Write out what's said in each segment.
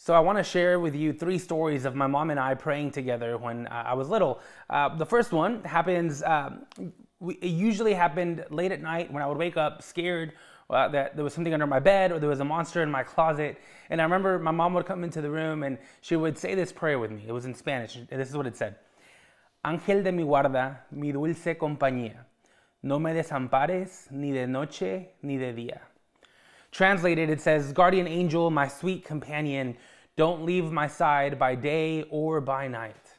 So, I want to share with you three stories of my mom and I praying together when uh, I was little. Uh, the first one happens, um, we, it usually happened late at night when I would wake up scared uh, that there was something under my bed or there was a monster in my closet. And I remember my mom would come into the room and she would say this prayer with me. It was in Spanish. And this is what it said Ángel de mi guarda, mi dulce compañía, no me desampares ni de noche ni de día. Translated, it says, Guardian angel, my sweet companion, don't leave my side by day or by night.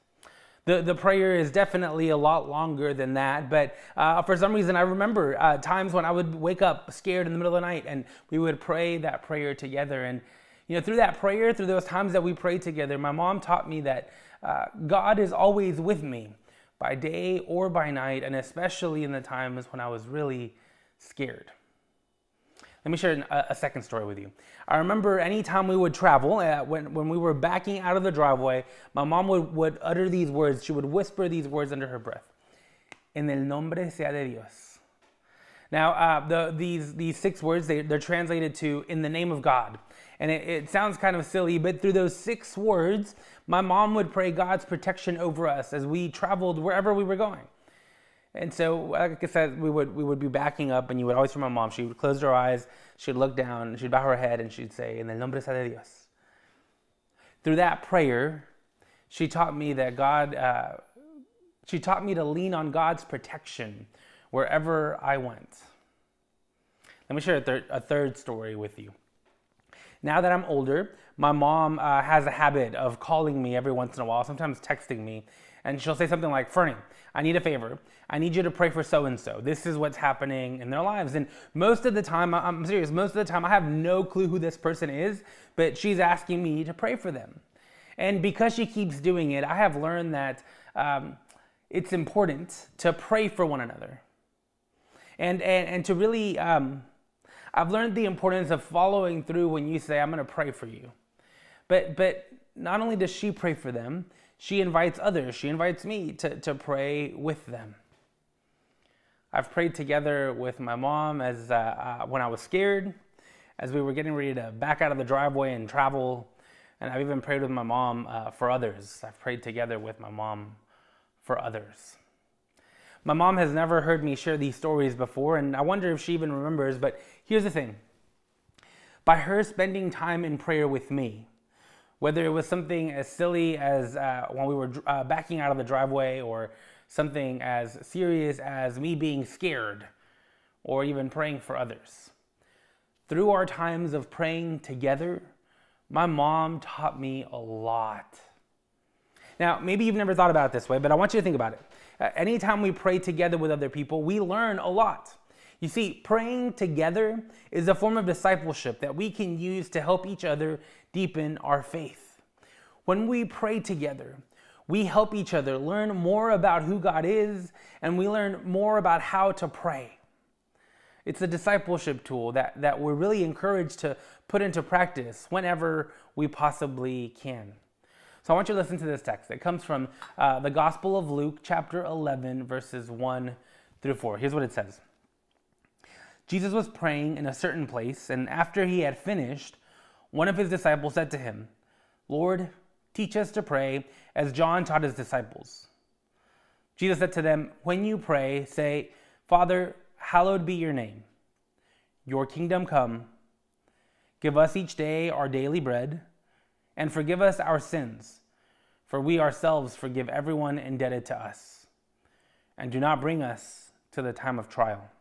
The, the prayer is definitely a lot longer than that, but uh, for some reason, I remember uh, times when I would wake up scared in the middle of the night and we would pray that prayer together. And, you know, through that prayer, through those times that we prayed together, my mom taught me that uh, God is always with me by day or by night, and especially in the times when I was really scared. Let me share a, a second story with you. I remember anytime we would travel, uh, when, when we were backing out of the driveway, my mom would, would utter these words. She would whisper these words under her breath. En el nombre sea de Dios. Now, uh, the, these, these six words, they, they're translated to in the name of God. And it, it sounds kind of silly, but through those six words, my mom would pray God's protection over us as we traveled wherever we were going. And so, like I said, we would we would be backing up, and you would always hear my mom. She would close her eyes, she'd look down, she'd bow her head, and she'd say, "En el nombre de Dios." Through that prayer, she taught me that God. Uh, she taught me to lean on God's protection wherever I went. Let me share a, thir- a third story with you. Now that I'm older, my mom uh, has a habit of calling me every once in a while, sometimes texting me, and she'll say something like, Fernie, I need a favor. I need you to pray for so and so. This is what's happening in their lives. And most of the time, I'm serious, most of the time, I have no clue who this person is, but she's asking me to pray for them. And because she keeps doing it, I have learned that um, it's important to pray for one another. And, and, and to really, um, I've learned the importance of following through when you say, I'm going to pray for you. But, but not only does she pray for them, she invites others. She invites me to, to pray with them. I've prayed together with my mom as uh, uh, when I was scared, as we were getting ready to back out of the driveway and travel. And I've even prayed with my mom uh, for others. I've prayed together with my mom for others. My mom has never heard me share these stories before, and I wonder if she even remembers. But here's the thing by her spending time in prayer with me, whether it was something as silly as uh, when we were uh, backing out of the driveway or something as serious as me being scared or even praying for others. Through our times of praying together, my mom taught me a lot. Now, maybe you've never thought about it this way, but I want you to think about it. Uh, anytime we pray together with other people, we learn a lot. You see, praying together is a form of discipleship that we can use to help each other deepen our faith. When we pray together, we help each other learn more about who God is and we learn more about how to pray. It's a discipleship tool that, that we're really encouraged to put into practice whenever we possibly can. So I want you to listen to this text. It comes from uh, the Gospel of Luke, chapter 11, verses 1 through 4. Here's what it says Jesus was praying in a certain place, and after he had finished, one of his disciples said to him, Lord, teach us to pray as John taught his disciples. Jesus said to them, When you pray, say, Father, hallowed be your name. Your kingdom come. Give us each day our daily bread, and forgive us our sins, for we ourselves forgive everyone indebted to us. And do not bring us to the time of trial.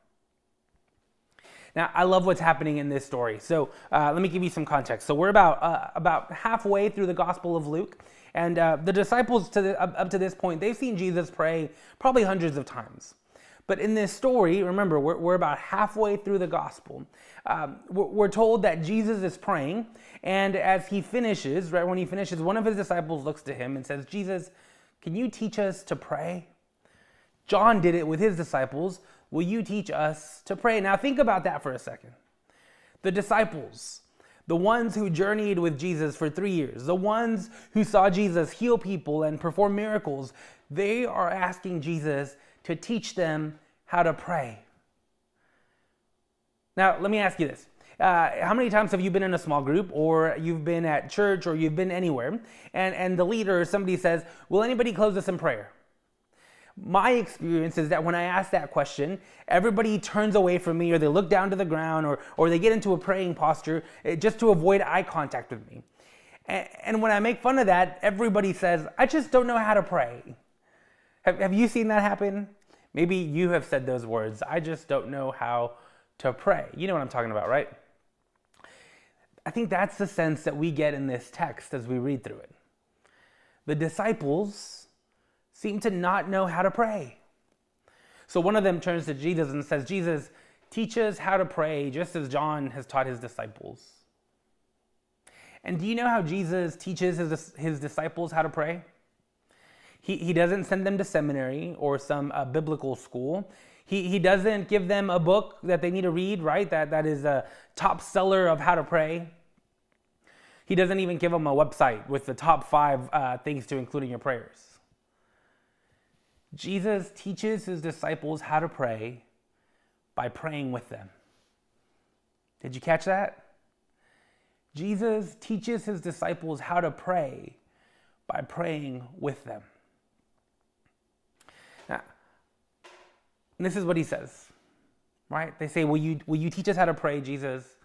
Now, I love what's happening in this story. So uh, let me give you some context. So we're about uh, about halfway through the Gospel of Luke, and uh, the disciples to the, up, up to this point, they've seen Jesus pray probably hundreds of times. But in this story, remember, we're, we're about halfway through the gospel. Um, we're, we're, told that Jesus is praying, and as he finishes, right when he finishes, one of his disciples looks to him and says, Jesus, can you teach us to pray? John did it with his disciples. Will you teach us to pray? Now, think about that for a second. The disciples, the ones who journeyed with Jesus for three years, the ones who saw Jesus heal people and perform miracles, they are asking Jesus to teach them how to pray. Now, let me ask you this. Uh, how many times have you been in a small group or you've been at church or you've been anywhere and, and the leader or somebody says, Will anybody close us in prayer? My experience is that when I ask that question, everybody turns away from me or they look down to the ground or, or they get into a praying posture eh, just to avoid eye contact with me. And, and when I make fun of that, everybody says, I just don't know how to pray. Have, have you seen that happen? Maybe you have said those words. I just don't know how to pray. You know what I'm talking about, right? I think that's the sense that we get in this text as we read through it. The disciples seem to not know how to pray. So one of them turns to Jesus and says, Jesus, teach us how to pray just as John has taught his disciples. And do you know how Jesus teaches his, his disciples how to pray? He, he doesn't send them to seminary or some uh, biblical school. He, he doesn't give them a book that they need to read, right? That, that is a top seller of how to pray. He doesn't even give them a website with the top five uh, things to include in your prayers. Jesus teaches his disciples how to pray by praying with them. Did you catch that? Jesus teaches his disciples how to pray by praying with them. Now, this is what he says, right? They say, will you, will you teach us how to pray, Jesus?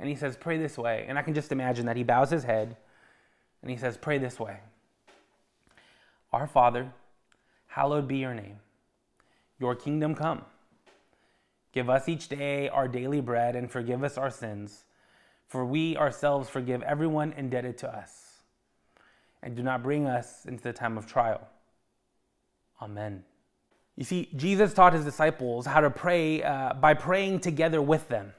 and he says, Pray this way. And I can just imagine that he bows his head and he says, Pray this way Our Father, hallowed be your name. Your kingdom come. Give us each day our daily bread and forgive us our sins, for we ourselves forgive everyone indebted to us. And do not bring us into the time of trial. Amen. You see, Jesus taught his disciples how to pray uh, by praying together with them.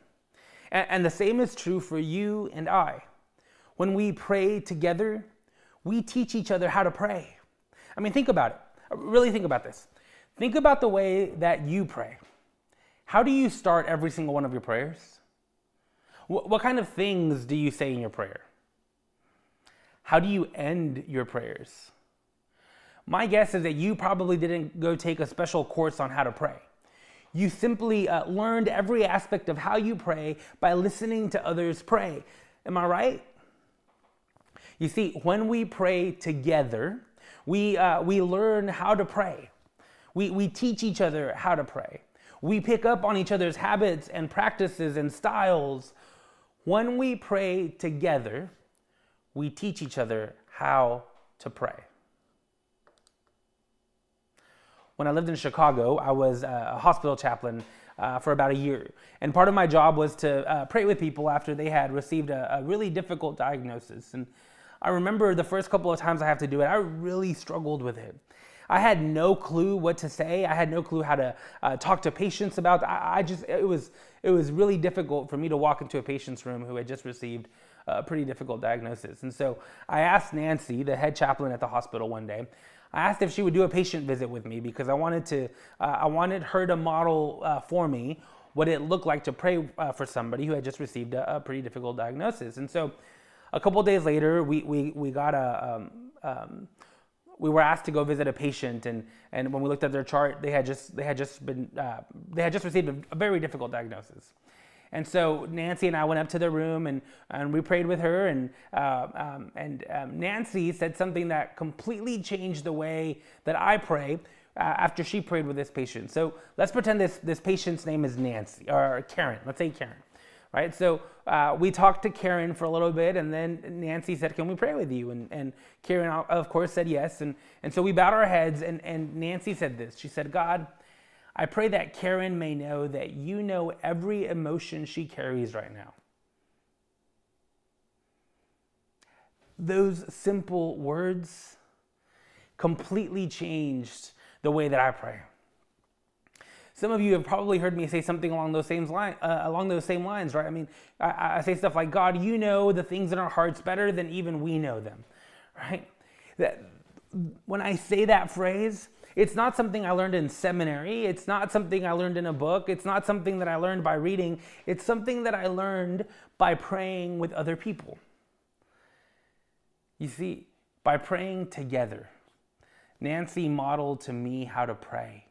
And, and the same is true for you and I. When we pray together, we teach each other how to pray. I mean, think about it. Really think about this. Think about the way that you pray. How do you start every single one of your prayers? What, kind of things do you say in your prayer? How do you end your prayers? My guess is that you probably didn't go take a special course on how to pray. You simply uh, learned every aspect of how you pray by listening to others pray. Am I right? You see, when we pray together, we, uh, we learn how to pray. We, we teach each other how to pray. We pick up on each other's habits and practices and styles. When we pray together, we teach each other how to pray. when I lived in Chicago, I was a hospital chaplain uh, for about a year. And part of my job was to uh, pray with people after they had received a, a, really difficult diagnosis. And I remember the first couple of times I have to do it, I really struggled with it. I had no clue what to say. I had no clue how to uh, talk to patients about. I, I just it was it was really difficult for me to walk into a patient's room who had just received a pretty difficult diagnosis. And so I asked Nancy, the head chaplain at the hospital, one day. I asked if she would do a patient visit with me because I wanted to, uh, I wanted her to model uh, for me what it looked like to pray uh, for somebody who had just received a, a, pretty difficult diagnosis. And so, a couple days later, we we we got a. Um, um, we were asked to go visit a patient, and, and when we looked at their chart, they had just they had just been uh, they had just received a, very difficult diagnosis. And so Nancy and I went up to the room and, and we prayed with her. And, uh, um, and um, Nancy said something that completely changed the way that I pray uh, after she prayed with this patient. So let's pretend this, this patient's name is Nancy or Karen. Let's say Karen. Right, so uh, we talked to Karen for a little bit, and then Nancy said, "Can we pray with you?" And, and Karen, of course, said yes. And, and so we bowed our heads, and, and Nancy said this. She said, "God, I pray that Karen may know that you know every emotion she carries right now. Those simple words completely changed the way that I pray. Some of you have probably heard me say something along those same uh, along those same lines, right? I mean, I, I say stuff like, "God, you know the things in our hearts better than even we know them," right? That when I say that phrase, it's not something I learned in seminary. It's not something I learned in a book. It's not something that I learned by reading. It's something that I learned by praying with other people. You see, by praying together, Nancy modeled to me how to pray.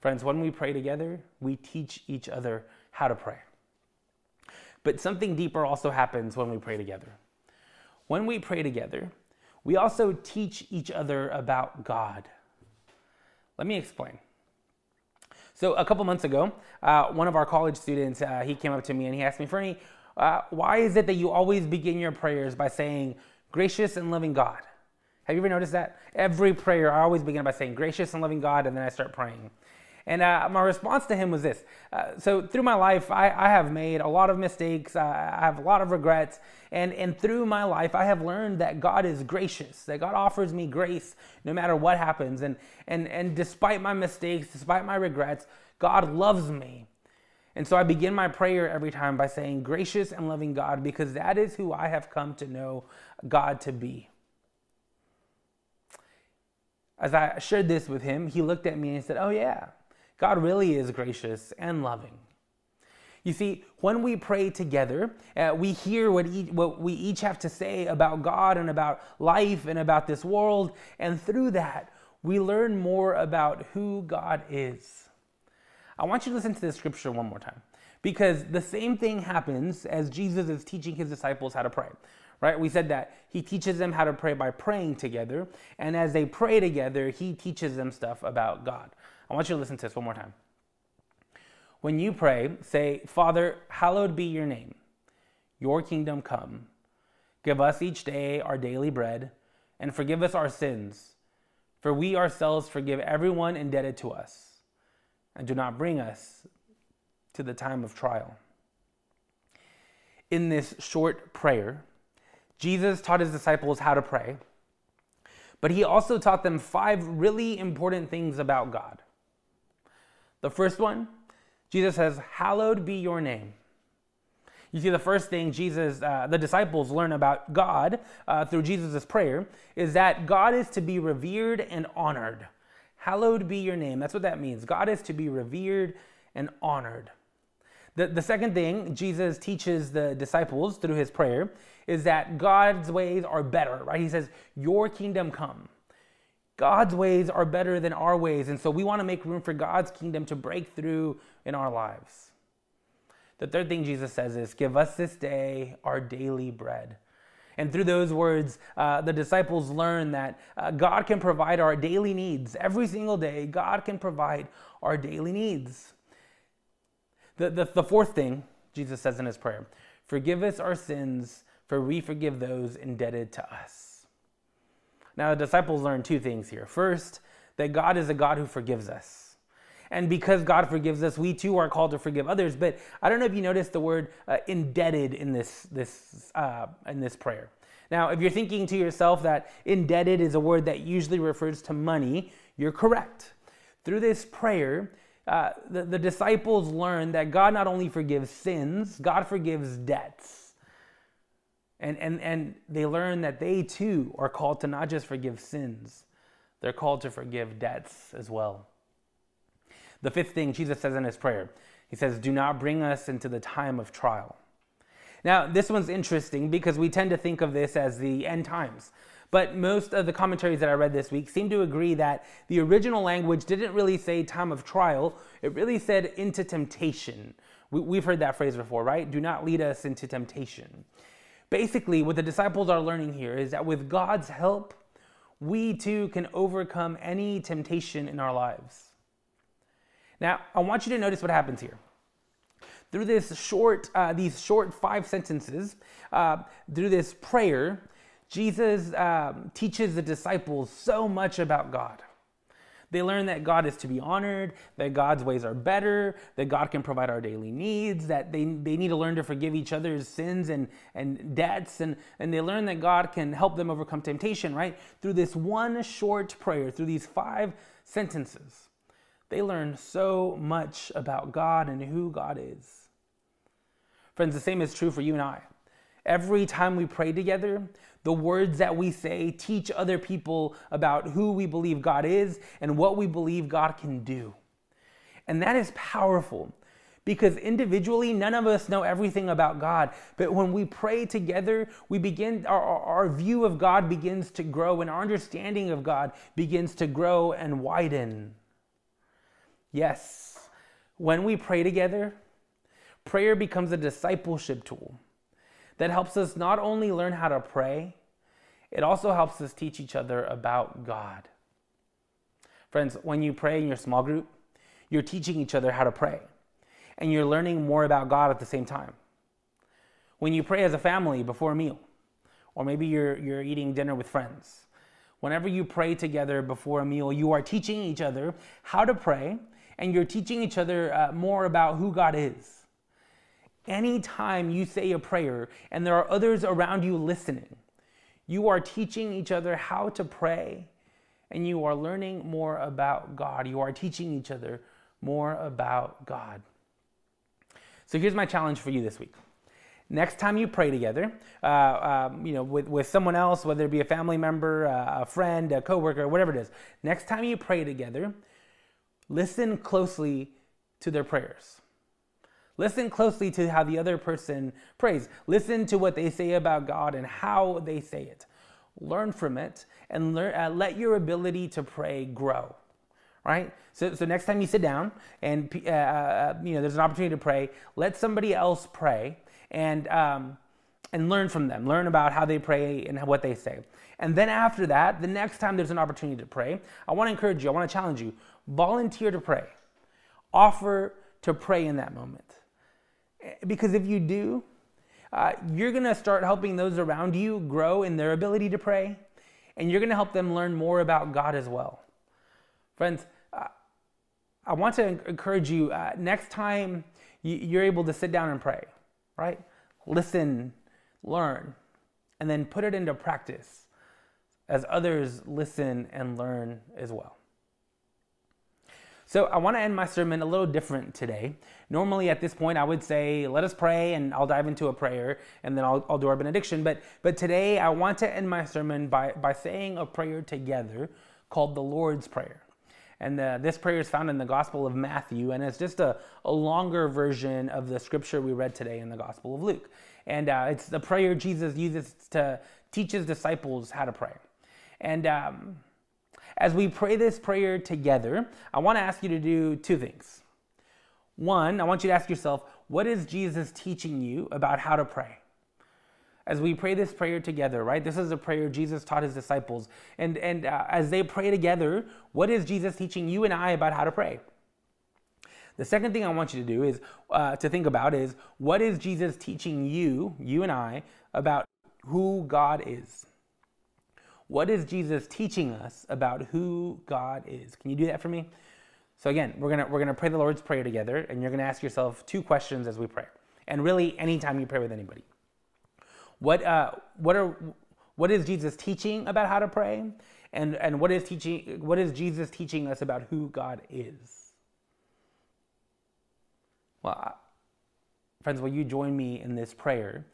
Friends, when we pray together, we teach each other how to pray. But something deeper also happens when we pray together. When we pray together, we also teach each other about God. Let me explain. So, a couple months ago, uh, one of our college students, uh, he came up to me and he asked me, Fernie, uh, why is it that you always begin your prayers by saying, gracious and loving God? Have you ever noticed that? Every prayer, I always begin by saying, gracious and loving God, and then I start praying. And uh, my response to him was this. Uh, so through my life, I, I, have made a lot of mistakes. I have a lot of regrets. And, and through my life, I have learned that God is gracious, that God offers me grace no matter what happens. And, and, and despite my mistakes, despite my regrets, God loves me. And so I begin my prayer every time by saying, Gracious and loving God, because that is who I have come to know God to be. As I shared this with him, he looked at me and said, Oh, yeah, God really is gracious and loving. You see, when we pray together, uh, we hear what, each, what we each have to say about God and about life and about this world. And through that, we learn more about who God is. I want you to listen to this scripture one more time because the same thing happens as Jesus is teaching his disciples how to pray right? We said that he teaches them how to pray by praying together. And as they pray together, he teaches them stuff about God. I want you to listen to this one more time. When you pray, say, Father, hallowed be your name. Your kingdom come. Give us each day our daily bread, and forgive us our sins, for we ourselves forgive everyone indebted to us. And do not bring us to the time of trial. In this short prayer, Jesus taught his disciples how to pray, but he also taught them five really important things about God. The first one, Jesus says, Hallowed be your name. You see, the first thing Jesus, uh, the disciples learn about God uh, through Jesus' prayer is that God is to be revered and honored. Hallowed be your name. That's what that means. God is to be revered and honored. The, the second thing Jesus teaches the disciples through his prayer is that God's ways are better, right? He says, Your kingdom come. God's ways are better than our ways. And so we want to make room for God's kingdom to break through in our lives. The third thing Jesus says is, Give us this day our daily bread. And through those words, uh, the disciples learn that uh, God can provide our daily needs. Every single day, God can provide our daily needs. The, the, the fourth thing Jesus says in his prayer Forgive us our sins, for we forgive those indebted to us. Now, the disciples learned two things here. First, that God is a God who forgives us. And because God forgives us, we too are called to forgive others. But I don't know if you noticed the word uh, indebted in this, this, uh, in this prayer. Now, if you're thinking to yourself that indebted is a word that usually refers to money, you're correct. Through this prayer, uh, the, the disciples learned that God not only forgives sins, God forgives debts. And, and, and they learn that they too are called to not just forgive sins, they're called to forgive debts as well. The fifth thing Jesus says in his prayer, he says, Do not bring us into the time of trial. Now, this one's interesting because we tend to think of this as the end times. But most of the commentaries that I read this week seem to agree that the original language didn't really say time of trial, it really said into temptation. We, have heard that phrase before, right? Do not lead us into temptation. Basically, what the disciples are learning here is that with God's help, we too can overcome any temptation in our lives. Now, I want you to notice what happens here. Through this short, uh, these short five sentences, uh, through this prayer, Jesus um, teaches the disciples so much about God. They learn that God is to be honored, that God's ways are better, that God can provide our daily needs, that they, they need to learn to forgive each other's sins and, and debts, and, and they learn that God can help them overcome temptation, right? Through this one short prayer, through these five sentences, they learn so much about God and who God is. Friends, the same is true for you and I. Every time we pray together, the words that we say teach other people about who we believe God is and what we believe God can do. And that is powerful because individually, none of us know everything about God. But when we pray together, we begin, our, our view of God begins to grow and our understanding of God begins to grow and widen. Yes, when we pray together, prayer becomes a discipleship tool that helps us not only learn how to pray, it also helps us teach each other about God. Friends, when you pray in your small group, you're teaching each other how to pray, and you're learning more about God at the same time. When you pray as a family before a meal, or maybe you're, you're eating dinner with friends, whenever you pray together before a meal, you are teaching each other how to pray, and you're teaching each other uh, more about who God is. Anytime you say a prayer and there are others around you listening, you are teaching each other how to pray and you are learning more about God. You are teaching each other more about God. So here's my challenge for you this week. Next time you pray together, uh, um, you know, with, with someone else, whether it be a family member, uh, a friend, a coworker, whatever it is, next time you pray together, listen closely to their prayers. Listen closely to how the other person prays. Listen to what they say about God and how they say it. Learn from it and learn, uh, let your ability to pray grow. Right? So, so next time you sit down and uh, uh, you know there's an opportunity to pray, let somebody else pray and um, and learn from them. Learn about how they pray and what they say. And then after that, the next time there's an opportunity to pray, I want to encourage you. I want to challenge you. Volunteer to pray. Offer to pray in that moment. Because if you do, uh, you're going to start helping those around you grow in their ability to pray, and you're going to help them learn more about God as well. Friends, uh, I want to encourage you uh, next time you're able to sit down and pray, right? Listen, learn, and then put it into practice as others listen and learn as well. So I want to end my sermon a little different today. Normally at this point I would say, let us pray and I'll dive into a prayer and then I'll, I'll do our benediction. But, but today I want to end my sermon by, by saying a prayer together called the Lord's Prayer. And uh, this prayer is found in the Gospel of Matthew, and it's just a, a longer version of the scripture we read today in the Gospel of Luke. And uh, it's the prayer Jesus uses to teach his disciples how to pray. And um, as we pray this prayer together, I want to ask you to do two things. One, I want you to ask yourself, what is Jesus teaching you about how to pray? As we pray this prayer together, right? This is a prayer Jesus taught his disciples. And, and uh, as they pray together, what is Jesus teaching you and I about how to pray? The second thing I want you to do is uh, to think about is what is Jesus teaching you, you and I, about who God is? What is Jesus teaching us about who God is? Can you do that for me? So again, we're gonna we're gonna pray the Lord's Prayer together, and you're gonna ask yourself two questions as we pray, and really anytime you pray with anybody. What uh, what are what is Jesus teaching about how to pray, and and what is teaching what is Jesus teaching us about who God is? Well, friends, will you join me in this prayer?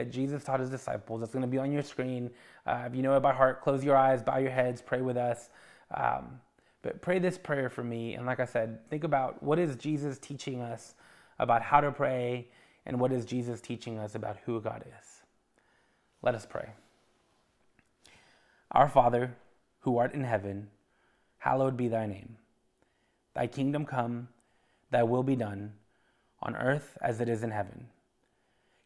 That Jesus taught his disciples. It's going to be on your screen. Uh, if you know it by heart, close your eyes, bow your heads, pray with us. Um, but pray this prayer for me. And like I said, think about what is Jesus teaching us about how to pray and what is Jesus teaching us about who God is. Let us pray. Our Father, who art in heaven, hallowed be thy name. Thy kingdom come, thy will be done, on earth as it is in heaven.